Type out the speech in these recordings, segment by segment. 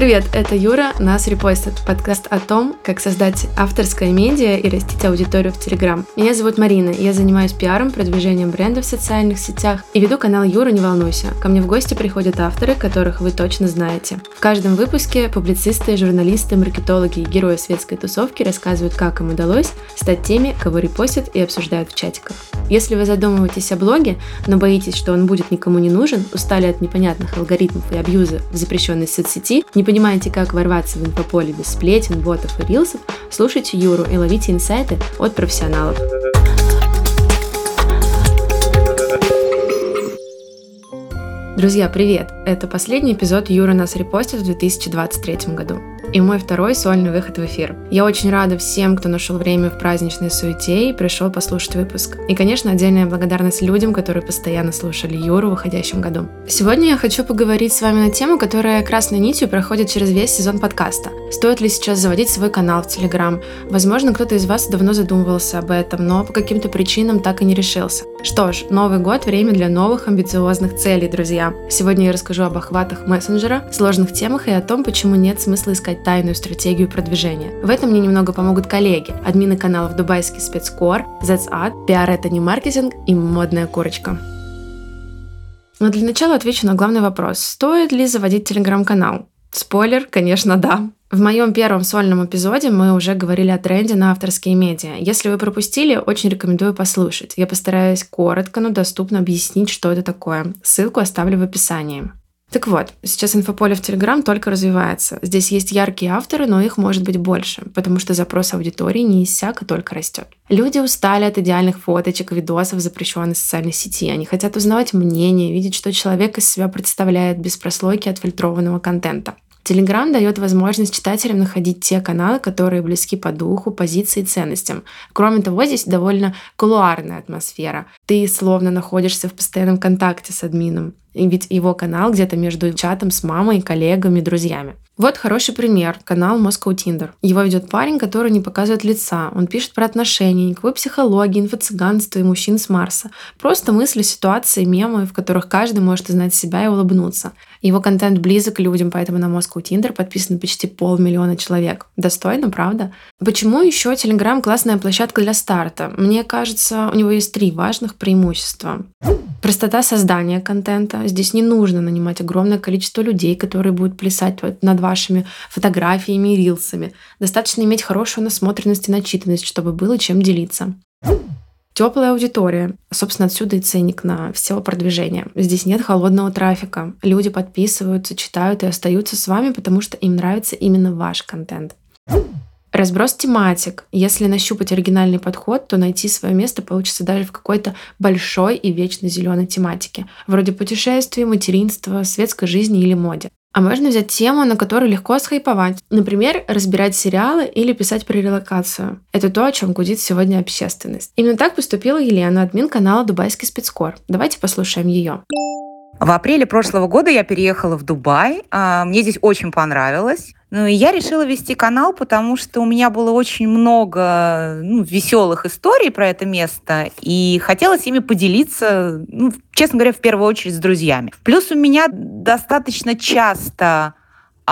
Привет, это Юра, нас репостит. Подкаст о том, как создать авторское медиа и растить аудиторию в Телеграм. Меня зовут Марина, я занимаюсь пиаром, продвижением бренда в социальных сетях и веду канал Юра, не волнуйся. Ко мне в гости приходят авторы, которых вы точно знаете. В каждом выпуске публицисты, журналисты, маркетологи и герои светской тусовки рассказывают, как им удалось стать теми, кого репостят и обсуждают в чатиках. Если вы задумываетесь о блоге, но боитесь, что он будет никому не нужен, устали от непонятных алгоритмов и абьюза в запрещенной соцсети, не понимаете, как ворваться в инфополе без сплетен, ботов и рилсов, слушайте Юру и ловите инсайты от профессионалов. Друзья, привет! Это последний эпизод Юра нас репостит в 2023 году и мой второй сольный выход в эфир. Я очень рада всем, кто нашел время в праздничной суете и пришел послушать выпуск. И, конечно, отдельная благодарность людям, которые постоянно слушали Юру в выходящем году. Сегодня я хочу поговорить с вами на тему, которая красной нитью проходит через весь сезон подкаста. Стоит ли сейчас заводить свой канал в Телеграм? Возможно, кто-то из вас давно задумывался об этом, но по каким-то причинам так и не решился. Что ж, Новый год – время для новых амбициозных целей, друзья. Сегодня я расскажу об охватах мессенджера, сложных темах и о том, почему нет смысла искать тайную стратегию продвижения. В этом мне немного помогут коллеги, админы каналов Дубайский спецкор, That's Art, Пиар это не маркетинг и Модная курочка. Но для начала отвечу на главный вопрос. Стоит ли заводить телеграм-канал? Спойлер, конечно, да. В моем первом сольном эпизоде мы уже говорили о тренде на авторские медиа. Если вы пропустили, очень рекомендую послушать. Я постараюсь коротко, но доступно объяснить, что это такое. Ссылку оставлю в описании. Так вот, сейчас инфополе в Телеграм только развивается. Здесь есть яркие авторы, но их может быть больше, потому что запрос аудитории не иссяк и только растет. Люди устали от идеальных фоточек, видосов в запрещенной социальной сети. Они хотят узнавать мнение, видеть, что человек из себя представляет без прослойки отфильтрованного контента. Телеграм дает возможность читателям находить те каналы, которые близки по духу, позиции и ценностям. Кроме того, здесь довольно кулуарная атмосфера. Ты словно находишься в постоянном контакте с админом. Ведь его канал где-то между чатом с мамой, коллегами, друзьями. Вот хороший пример. Канал Moscow Tinder. Его ведет парень, который не показывает лица. Он пишет про отношения, никакой психологии, инфо-цыганства и мужчин с Марса. Просто мысли, ситуации, мемы, в которых каждый может узнать себя и улыбнуться. Его контент близок людям, поэтому на Moscow Tinder подписано почти полмиллиона человек. Достойно, правда? Почему еще Telegram классная площадка для старта? Мне кажется, у него есть три важных преимущества. Простота создания контента. Здесь не нужно нанимать огромное количество людей, которые будут плясать над вашими фотографиями и рилсами. Достаточно иметь хорошую насмотренность и начитанность, чтобы было чем делиться. Теплая аудитория. Собственно, отсюда и ценник на все продвижение. Здесь нет холодного трафика. Люди подписываются, читают и остаются с вами, потому что им нравится именно ваш контент. Разброс тематик. Если нащупать оригинальный подход, то найти свое место получится даже в какой-то большой и вечно зеленой тематике, вроде путешествий, материнства, светской жизни или моде. А можно взять тему, на которую легко схайповать. Например, разбирать сериалы или писать про релокацию. Это то, о чем гудит сегодня общественность. Именно так поступила Елена, админ канала «Дубайский спецкор». Давайте послушаем ее. В апреле прошлого года я переехала в Дубай. А, мне здесь очень понравилось. Ну, и я решила вести канал, потому что у меня было очень много ну, веселых историй про это место, и хотелось ими поделиться, ну, честно говоря, в первую очередь с друзьями. Плюс у меня достаточно часто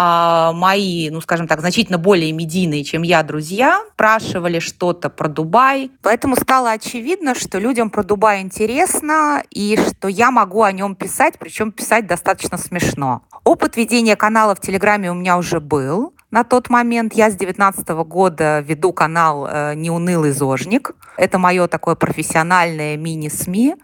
а мои, ну, скажем так, значительно более медийные, чем я, друзья, спрашивали что-то про Дубай. Поэтому стало очевидно, что людям про Дубай интересно, и что я могу о нем писать, причем писать достаточно смешно. Опыт ведения канала в Телеграме у меня уже был. На тот момент я с 2019 года веду канал э, «Неунылый зожник». Это мое такое профессиональное мини-СМИ.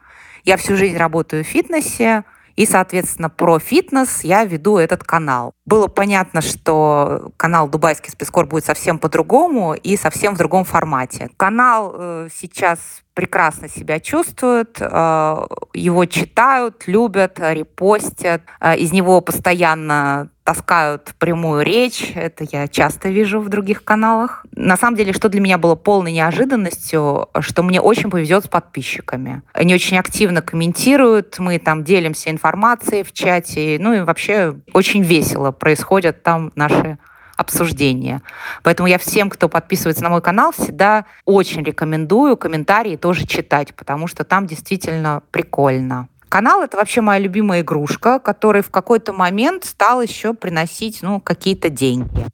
Я всю жизнь работаю в фитнесе, и, соответственно, про фитнес я веду этот канал. Было понятно, что канал «Дубайский спецкор» будет совсем по-другому и совсем в другом формате. Канал э, сейчас прекрасно себя чувствует, э, его читают, любят, репостят, э, из него постоянно таскают прямую речь, это я часто вижу в других каналах. На самом деле, что для меня было полной неожиданностью, что мне очень повезет с подписчиками. Они очень активно комментируют, мы там делимся информацией в чате, ну и вообще очень весело происходят там наши обсуждения. Поэтому я всем, кто подписывается на мой канал, всегда очень рекомендую комментарии тоже читать, потому что там действительно прикольно. Канал — это вообще моя любимая игрушка, который в какой-то момент стал еще приносить ну, какие-то деньги.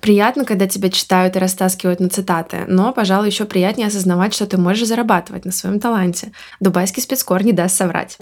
Приятно, когда тебя читают и растаскивают на цитаты, но, пожалуй, еще приятнее осознавать, что ты можешь зарабатывать на своем таланте. Дубайский спецкор не даст соврать.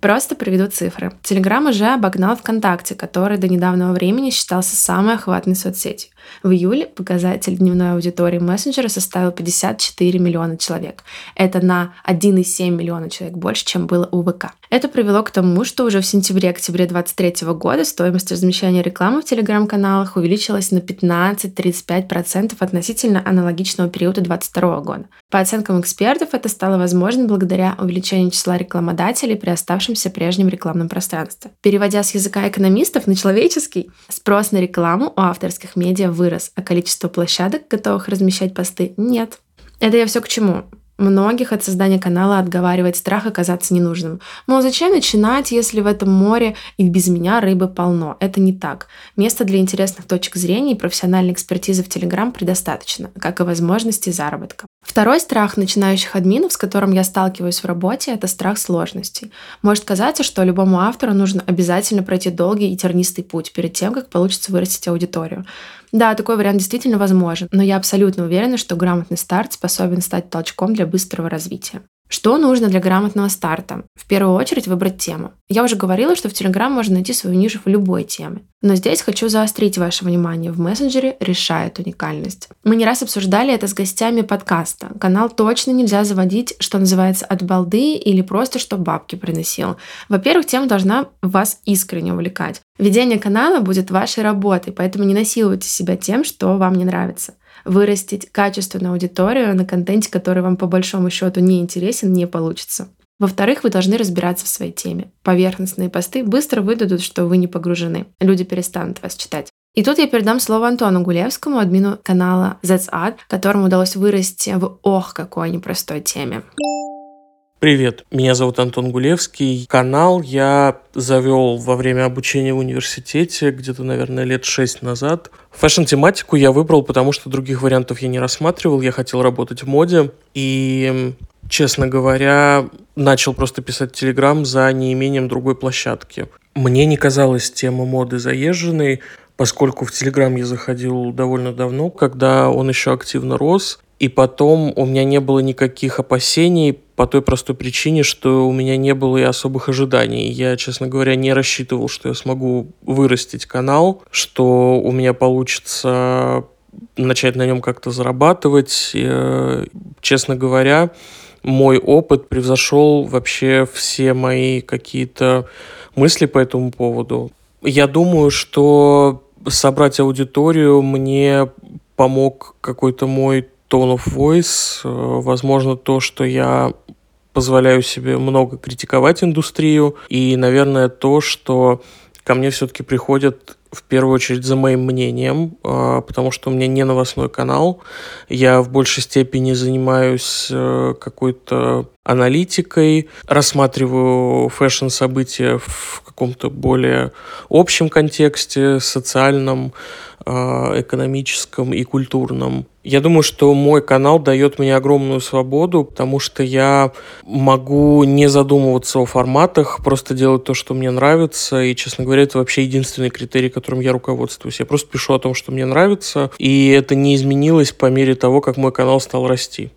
Просто приведу цифры. Телеграм уже обогнал ВКонтакте, который до недавнего времени считался самой охватной соцсетью. В июле показатель дневной аудитории мессенджера составил 54 миллиона человек. Это на 1,7 миллиона человек больше, чем было у ВК. Это привело к тому, что уже в сентябре-октябре 2023 года стоимость размещения рекламы в телеграм-каналах увеличилась на 15-35% относительно аналогичного периода 2022 года. По оценкам экспертов, это стало возможно благодаря увеличению числа рекламодателей при оставшемся прежнем рекламном пространстве. Переводя с языка экономистов на человеческий, спрос на рекламу у авторских медиа вырос, а количество площадок, готовых размещать посты, нет. Это я все к чему? Многих от создания канала отговаривает страх оказаться ненужным. Мол, зачем начинать, если в этом море и без меня рыбы полно? Это не так. Места для интересных точек зрения и профессиональной экспертизы в Телеграм предостаточно, как и возможности заработка. Второй страх начинающих админов, с которым я сталкиваюсь в работе, это страх сложностей. Может казаться, что любому автору нужно обязательно пройти долгий и тернистый путь перед тем, как получится вырастить аудиторию. Да, такой вариант действительно возможен, но я абсолютно уверена, что грамотный старт способен стать толчком для быстрого развития. Что нужно для грамотного старта? В первую очередь выбрать тему. Я уже говорила, что в Telegram можно найти свою нишу в любой теме. Но здесь хочу заострить ваше внимание. В мессенджере решает уникальность. Мы не раз обсуждали это с гостями подкаста. Канал точно нельзя заводить, что называется, от балды или просто, что бабки приносил. Во-первых, тема должна вас искренне увлекать. Ведение канала будет вашей работой, поэтому не насилуйте себя тем, что вам не нравится вырастить качественную аудиторию на контенте, который вам по большому счету не интересен, не получится. Во-вторых, вы должны разбираться в своей теме. Поверхностные посты быстро выдадут, что вы не погружены. Люди перестанут вас читать. И тут я передам слово Антону Гулевскому, админу канала That's Ad, которому удалось вырасти в ох какой непростой теме. Привет, меня зовут Антон Гулевский. Канал я завел во время обучения в университете, где-то, наверное, лет шесть назад. Фэшн-тематику я выбрал, потому что других вариантов я не рассматривал. Я хотел работать в моде. И, честно говоря, начал просто писать Телеграм за неимением другой площадки. Мне не казалась тема моды заезженной, поскольку в Телеграм я заходил довольно давно, когда он еще активно рос. И потом у меня не было никаких опасений по той простой причине, что у меня не было и особых ожиданий. Я, честно говоря, не рассчитывал, что я смогу вырастить канал, что у меня получится начать на нем как-то зарабатывать. Э, честно говоря, мой опыт превзошел вообще все мои какие-то мысли по этому поводу. Я думаю, что собрать аудиторию мне помог какой-то мой tone of voice, э, возможно, то, что я позволяю себе много критиковать индустрию, и, наверное, то, что ко мне все-таки приходят в первую очередь за моим мнением, э, потому что у меня не новостной канал. Я в большей степени занимаюсь э, какой-то аналитикой, рассматриваю фэшн-события в каком-то более общем контексте, социальном, э, экономическом и культурном. Я думаю, что мой канал дает мне огромную свободу, потому что я могу не задумываться о форматах, просто делать то, что мне нравится. И, честно говоря, это вообще единственный критерий, которым я руководствуюсь. Я просто пишу о том, что мне нравится, и это не изменилось по мере того, как мой канал стал расти.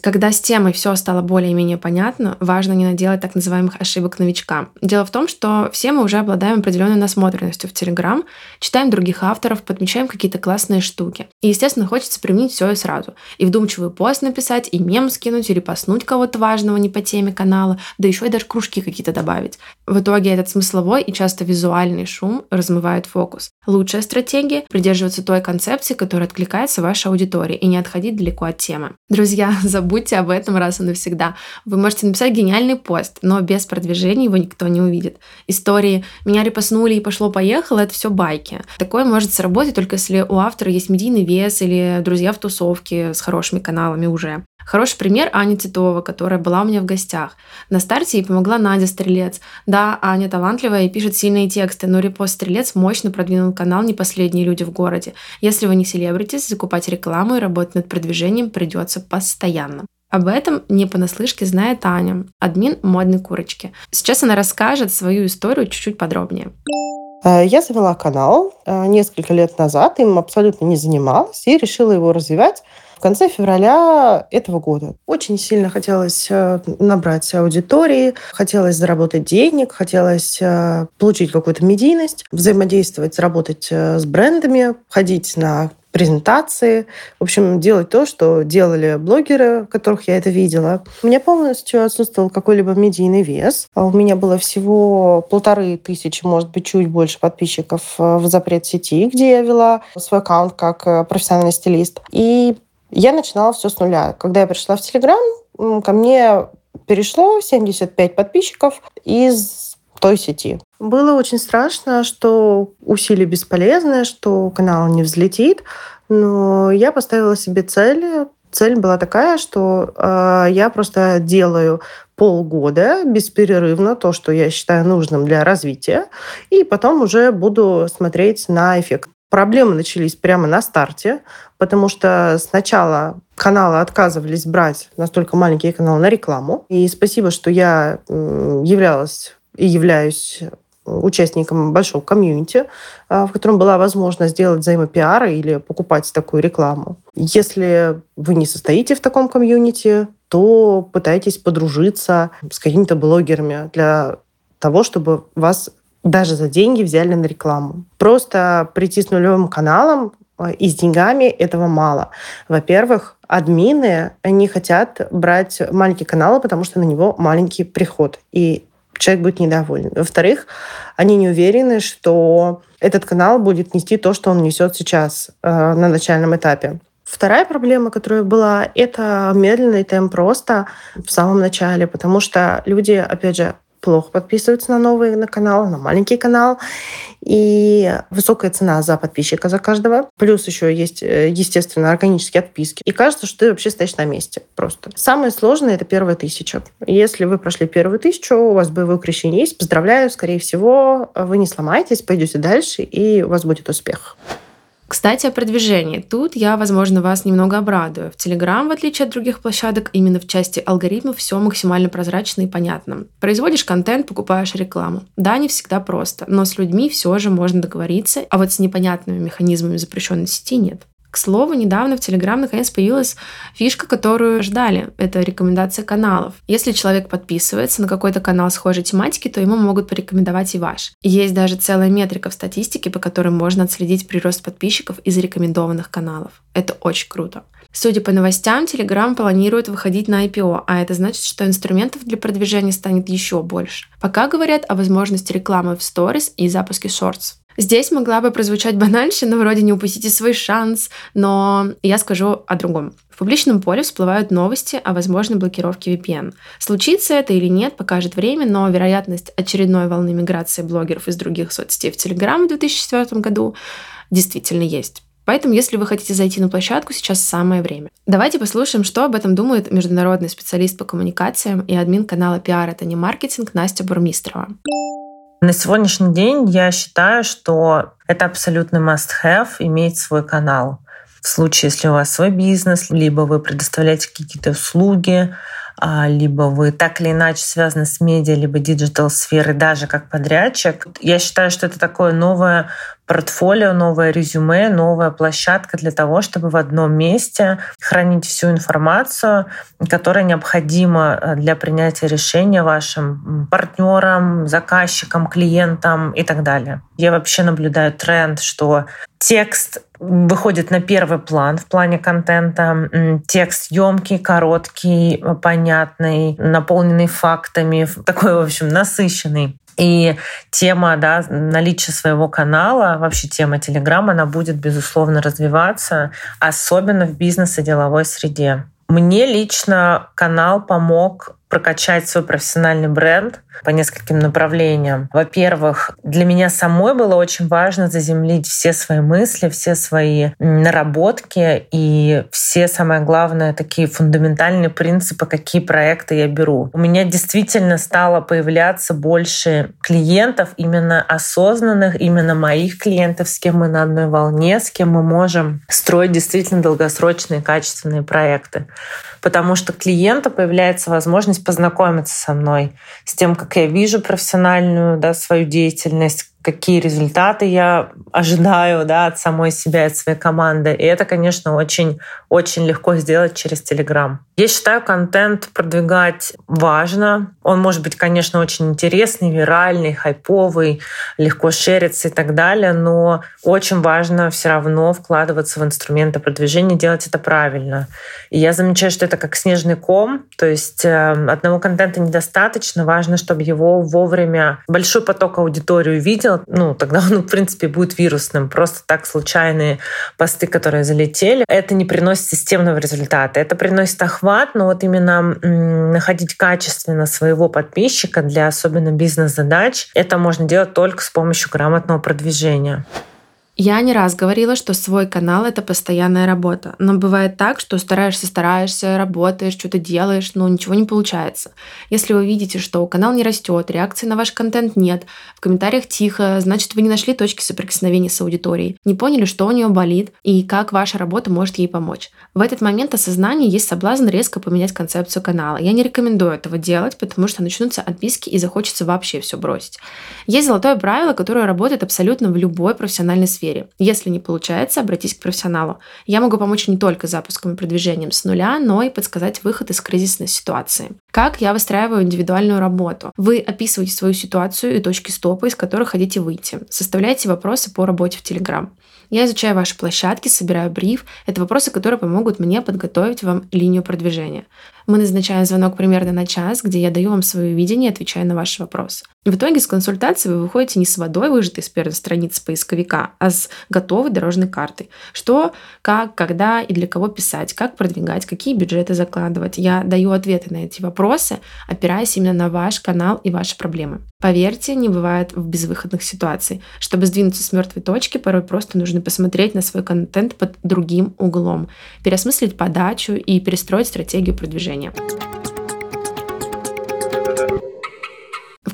Когда с темой все стало более-менее понятно, важно не наделать так называемых ошибок новичка. Дело в том, что все мы уже обладаем определенной насмотренностью в Телеграм, читаем других авторов, подмечаем какие-то классные штуки. И, естественно, хочется применить все и сразу. И вдумчивый пост написать, и мем скинуть, или поснуть кого-то важного не по теме канала, да еще и даже кружки какие-то добавить. В итоге этот смысловой и часто визуальный шум размывает фокус. Лучшая стратегия – придерживаться той концепции, которая откликается вашей аудитории, и не отходить далеко от темы. Друзья, забудьте забудьте об этом раз и навсегда. Вы можете написать гениальный пост, но без продвижения его никто не увидит. Истории «меня репостнули и пошло-поехало» — это все байки. Такое может сработать только если у автора есть медийный вес или друзья в тусовке с хорошими каналами уже. Хороший пример Аня Титова, которая была у меня в гостях. На старте ей помогла Надя Стрелец. Да, Аня талантливая и пишет сильные тексты, но репост Стрелец мощно продвинул канал «Не последние люди в городе». Если вы не селебритис, закупать рекламу и работать над продвижением придется постоянно. Об этом не понаслышке знает Аня, админ модной курочки. Сейчас она расскажет свою историю чуть-чуть подробнее. Э, я завела канал э, несколько лет назад, им абсолютно не занималась и решила его развивать в конце февраля этого года. Очень сильно хотелось э, набрать аудитории, хотелось заработать денег, хотелось получить какую-то медийность, взаимодействовать, работать с брендами, ходить на презентации, в общем, делать то, что делали блогеры, которых я это видела. У меня полностью отсутствовал какой-либо медийный вес. А у меня было всего полторы тысячи, может быть, чуть больше подписчиков э, в запрет сети, где я вела свой аккаунт как э, профессиональный стилист. И я начинала все с нуля. Когда я пришла в Телеграм, ко мне перешло 75 подписчиков из той сети. Было очень страшно, что усилия бесполезны, что канал не взлетит, но я поставила себе цель. Цель была такая, что э, я просто делаю полгода бесперерывно то, что я считаю нужным для развития, и потом уже буду смотреть на эффект. Проблемы начались прямо на старте, потому что сначала каналы отказывались брать настолько маленькие каналы на рекламу. И спасибо, что я являлась и являюсь участником большого комьюнити, а, в котором была возможность сделать взаимопиары или покупать такую рекламу. Если вы не состоите в таком комьюнити, то пытайтесь подружиться с какими-то блогерами для того, чтобы вас даже за деньги взяли на рекламу. Просто прийти с нулевым каналом а, и с деньгами этого мало. Во-первых, админы, они хотят брать маленькие каналы, потому что на него маленький приход. И человек будет недоволен. Во-вторых, они не уверены, что этот канал будет нести то, что он несет сейчас э, на начальном этапе. Вторая проблема, которая была, это медленный темп роста в самом начале, потому что люди, опять же, плохо подписываются на новый на канал, на маленький канал. И высокая цена за подписчика за каждого. Плюс еще есть, э, естественно, органические отписки. И кажется, что ты вообще стоишь на месте просто. Самое сложное — это первая тысяча. Если вы прошли первую тысячу, у вас боевое крещение есть, поздравляю, скорее всего, вы не сломаетесь, пойдете дальше, и у вас будет успех. Кстати, о продвижении. Тут я, возможно, вас немного обрадую. В Telegram, в отличие от других площадок, именно в части алгоритмов все максимально прозрачно и понятно. Производишь контент, покупаешь рекламу. Да, не всегда просто, но с людьми все же можно договориться, а вот с непонятными механизмами запрещенной сети нет. К слову, недавно в Telegram наконец появилась фишка, которую ждали. Это рекомендация каналов. Если человек подписывается на какой-то канал схожей тематики, то ему могут порекомендовать и ваш. Есть даже целая метрика в статистике, по которой можно отследить прирост подписчиков из рекомендованных каналов. Это очень круто. Судя по новостям, Telegram планирует выходить на IPO, а это значит, что инструментов для продвижения станет еще больше. Пока говорят о возможности рекламы в Stories и запуске Shorts. Здесь могла бы прозвучать банальщина, вроде «не упустите свой шанс», но я скажу о другом. В публичном поле всплывают новости о возможной блокировке VPN. Случится это или нет, покажет время, но вероятность очередной волны миграции блогеров из других соцсетей в Telegram в 2004 году действительно есть. Поэтому, если вы хотите зайти на площадку, сейчас самое время. Давайте послушаем, что об этом думает международный специалист по коммуникациям и админ канала PR «Это не маркетинг» Настя Бурмистрова. На сегодняшний день я считаю, что это абсолютно must-have иметь свой канал. В случае, если у вас свой бизнес, либо вы предоставляете какие-то услуги, а, либо вы так или иначе связаны с медиа, либо digital сферой, даже как подрядчик. Я считаю, что это такое новое портфолио, новое резюме, новая площадка для того, чтобы в одном месте хранить всю информацию, которая необходима э, для принятия решения вашим партнерам, заказчикам, клиентам и так далее. Я вообще наблюдаю тренд, что текст выходит на первый план в плане контента. Текст емкий, короткий, понятный, наполненный фактами, такой, в общем, насыщенный. И тема да, наличия своего канала, вообще тема Телеграма, она будет, безусловно, развиваться, особенно в бизнес и деловой среде. Мне лично канал помог прокачать свой профессиональный бренд по нескольким направлениям. Во-первых, для меня самой было очень важно заземлить все свои мысли, все свои наработки и все, самое главное, такие фундаментальные принципы, какие проекты я беру. У меня действительно стало появляться больше клиентов, именно осознанных, именно моих клиентов, с кем мы на одной волне, с кем мы можем строить действительно долгосрочные качественные проекты потому что клиента появляется возможность познакомиться со мной, с тем, как я вижу профессиональную да, свою деятельность, какие результаты я ожидаю да, от самой себя, от своей команды. И это, конечно, очень, очень легко сделать через Telegram. Я считаю, контент продвигать важно. Он может быть, конечно, очень интересный, виральный, хайповый, легко шериться и так далее, но очень важно все равно вкладываться в инструменты продвижения, делать это правильно. И я замечаю, что это как снежный ком, то есть э, одного контента недостаточно, важно, чтобы его вовремя большой поток аудитории увидел, ну, тогда он, в принципе, будет вирусным. Просто так случайные посты, которые залетели, это не приносит системного результата. Это приносит охват, но вот именно находить качественно своего подписчика для особенно бизнес-задач, это можно делать только с помощью грамотного продвижения. Я не раз говорила, что свой канал — это постоянная работа. Но бывает так, что стараешься, стараешься, работаешь, что-то делаешь, но ничего не получается. Если вы видите, что канал не растет, реакции на ваш контент нет, в комментариях тихо, значит, вы не нашли точки соприкосновения с аудиторией, не поняли, что у нее болит и как ваша работа может ей помочь. В этот момент осознания есть соблазн резко поменять концепцию канала. Я не рекомендую этого делать, потому что начнутся отписки и захочется вообще все бросить. Есть золотое правило, которое работает абсолютно в любой профессиональной сфере сфере. Если не получается, обратись к профессионалу. Я могу помочь не только запуском и продвижением с нуля, но и подсказать выход из кризисной ситуации. Как я выстраиваю индивидуальную работу? Вы описываете свою ситуацию и точки стопа, из которых хотите выйти. Составляете вопросы по работе в Telegram. Я изучаю ваши площадки, собираю бриф. Это вопросы, которые помогут мне подготовить вам линию продвижения. Мы назначаем звонок примерно на час, где я даю вам свое видение и отвечаю на ваши вопросы. В итоге с консультацией вы выходите не с водой, выжатой с первой страницы поисковика, а с готовой дорожной картой. Что, как, когда и для кого писать, как продвигать, какие бюджеты закладывать. Я даю ответы на эти вопросы, опираясь именно на ваш канал и ваши проблемы. Поверьте, не бывает в безвыходных ситуаций. Чтобы сдвинуться с мертвой точки, порой просто нужно посмотреть на свой контент под другим углом, переосмыслить подачу и перестроить стратегию продвижения.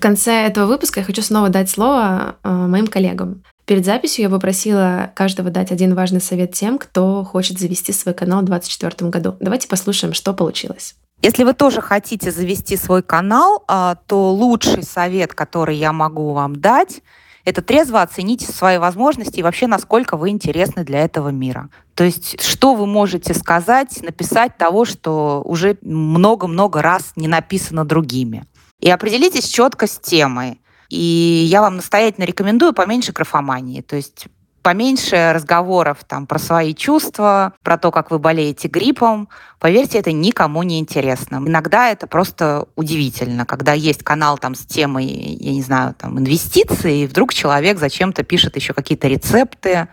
Конце этого выпуска я хочу снова дать слово э, моим коллегам. Перед записью я попросила каждого дать один важный совет тем, кто хочет завести свой канал в 2024 году. Давайте послушаем, что получилось. Если вы тоже хотите завести свой канал, а, то лучший совет, который я могу вам дать, это трезво оцените свои возможности и вообще, насколько вы интересны для этого мира. То есть, что вы можете сказать, написать того, что уже много-много раз не написано другими. И определитесь четко с темой. И я вам настоятельно рекомендую поменьше графомании. То есть поменьше разговоров там про свои чувства, про то, как вы болеете гриппом. Поверьте, это никому не интересно. Иногда это просто удивительно, когда есть канал там с темой, я не знаю, там инвестиции, и вдруг человек зачем-то пишет еще какие-то рецепты,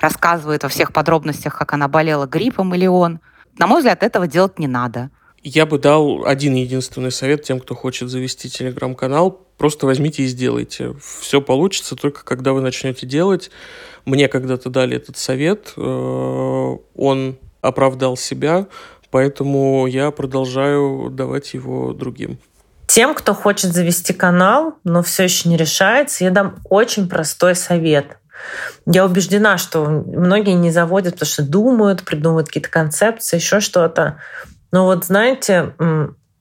рассказывает во всех подробностях, как она болела гриппом или он. На мой взгляд, этого делать не надо. Я бы дал один единственный совет тем, кто хочет завести телеграм-канал. Просто возьмите и сделайте. Все получится только когда вы начнете делать. Мне когда-то дали этот совет. Э, он оправдал себя, поэтому я продолжаю давать его другим. Тем, кто хочет завести канал, но все еще не решается, я дам очень простой совет. Я убеждена, что многие не заводят, потому что думают, придумывают какие-то концепции, еще что-то. Но вот знаете,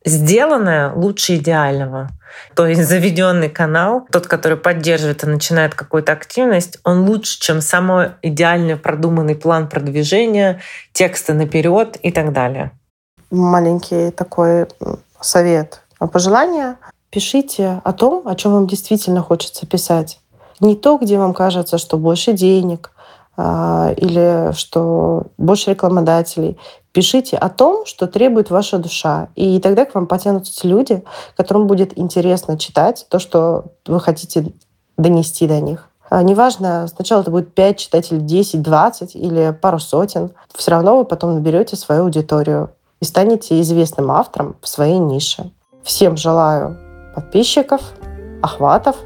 сделанное лучше идеального. То есть заведенный канал, тот, который поддерживает и начинает какую-то активность, он лучше, чем самый идеальный продуманный план продвижения, тексты наперед и так далее. Маленький такой совет. Пожелание. Пишите о том, о чем вам действительно хочется писать. Не то, где вам кажется, что больше денег, а, или что больше рекламодателей. Пишите о том, что требует ваша душа. И тогда к вам потянутся люди, которым будет интересно читать то, что вы хотите донести до них. А, неважно, сначала это будет 5 читателей, 10, 20 или пару сотен. Все равно вы потом наберете свою аудиторию и станете известным автором в своей нише. Всем желаю подписчиков, охватов,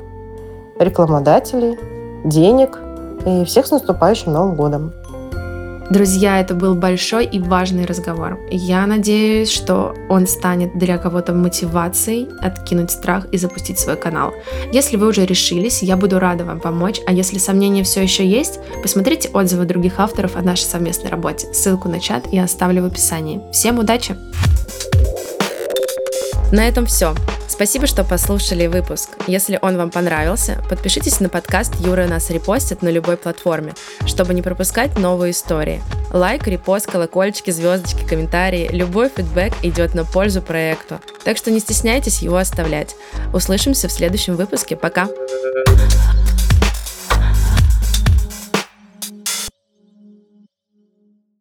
рекламодателей, денег и всех с наступающим Новым годом. Друзья, это был большой и важный разговор. Я надеюсь, что он станет для кого-то мотивацией откинуть страх и запустить свой канал. Если вы уже решились, я буду рада вам помочь, а если сомнения все еще есть, посмотрите отзывы других авторов о нашей совместной работе. Ссылку на чат я оставлю в описании. Всем удачи! На этом все. Спасибо, что послушали выпуск. Если он вам понравился, подпишитесь на подкаст Юра нас репостит на любой платформе, чтобы не пропускать новые истории. Лайк, репост, колокольчики, звездочки, комментарии. Любой фидбэк идет на пользу проекту. Так что не стесняйтесь его оставлять. Услышимся в следующем выпуске. Пока! Пока.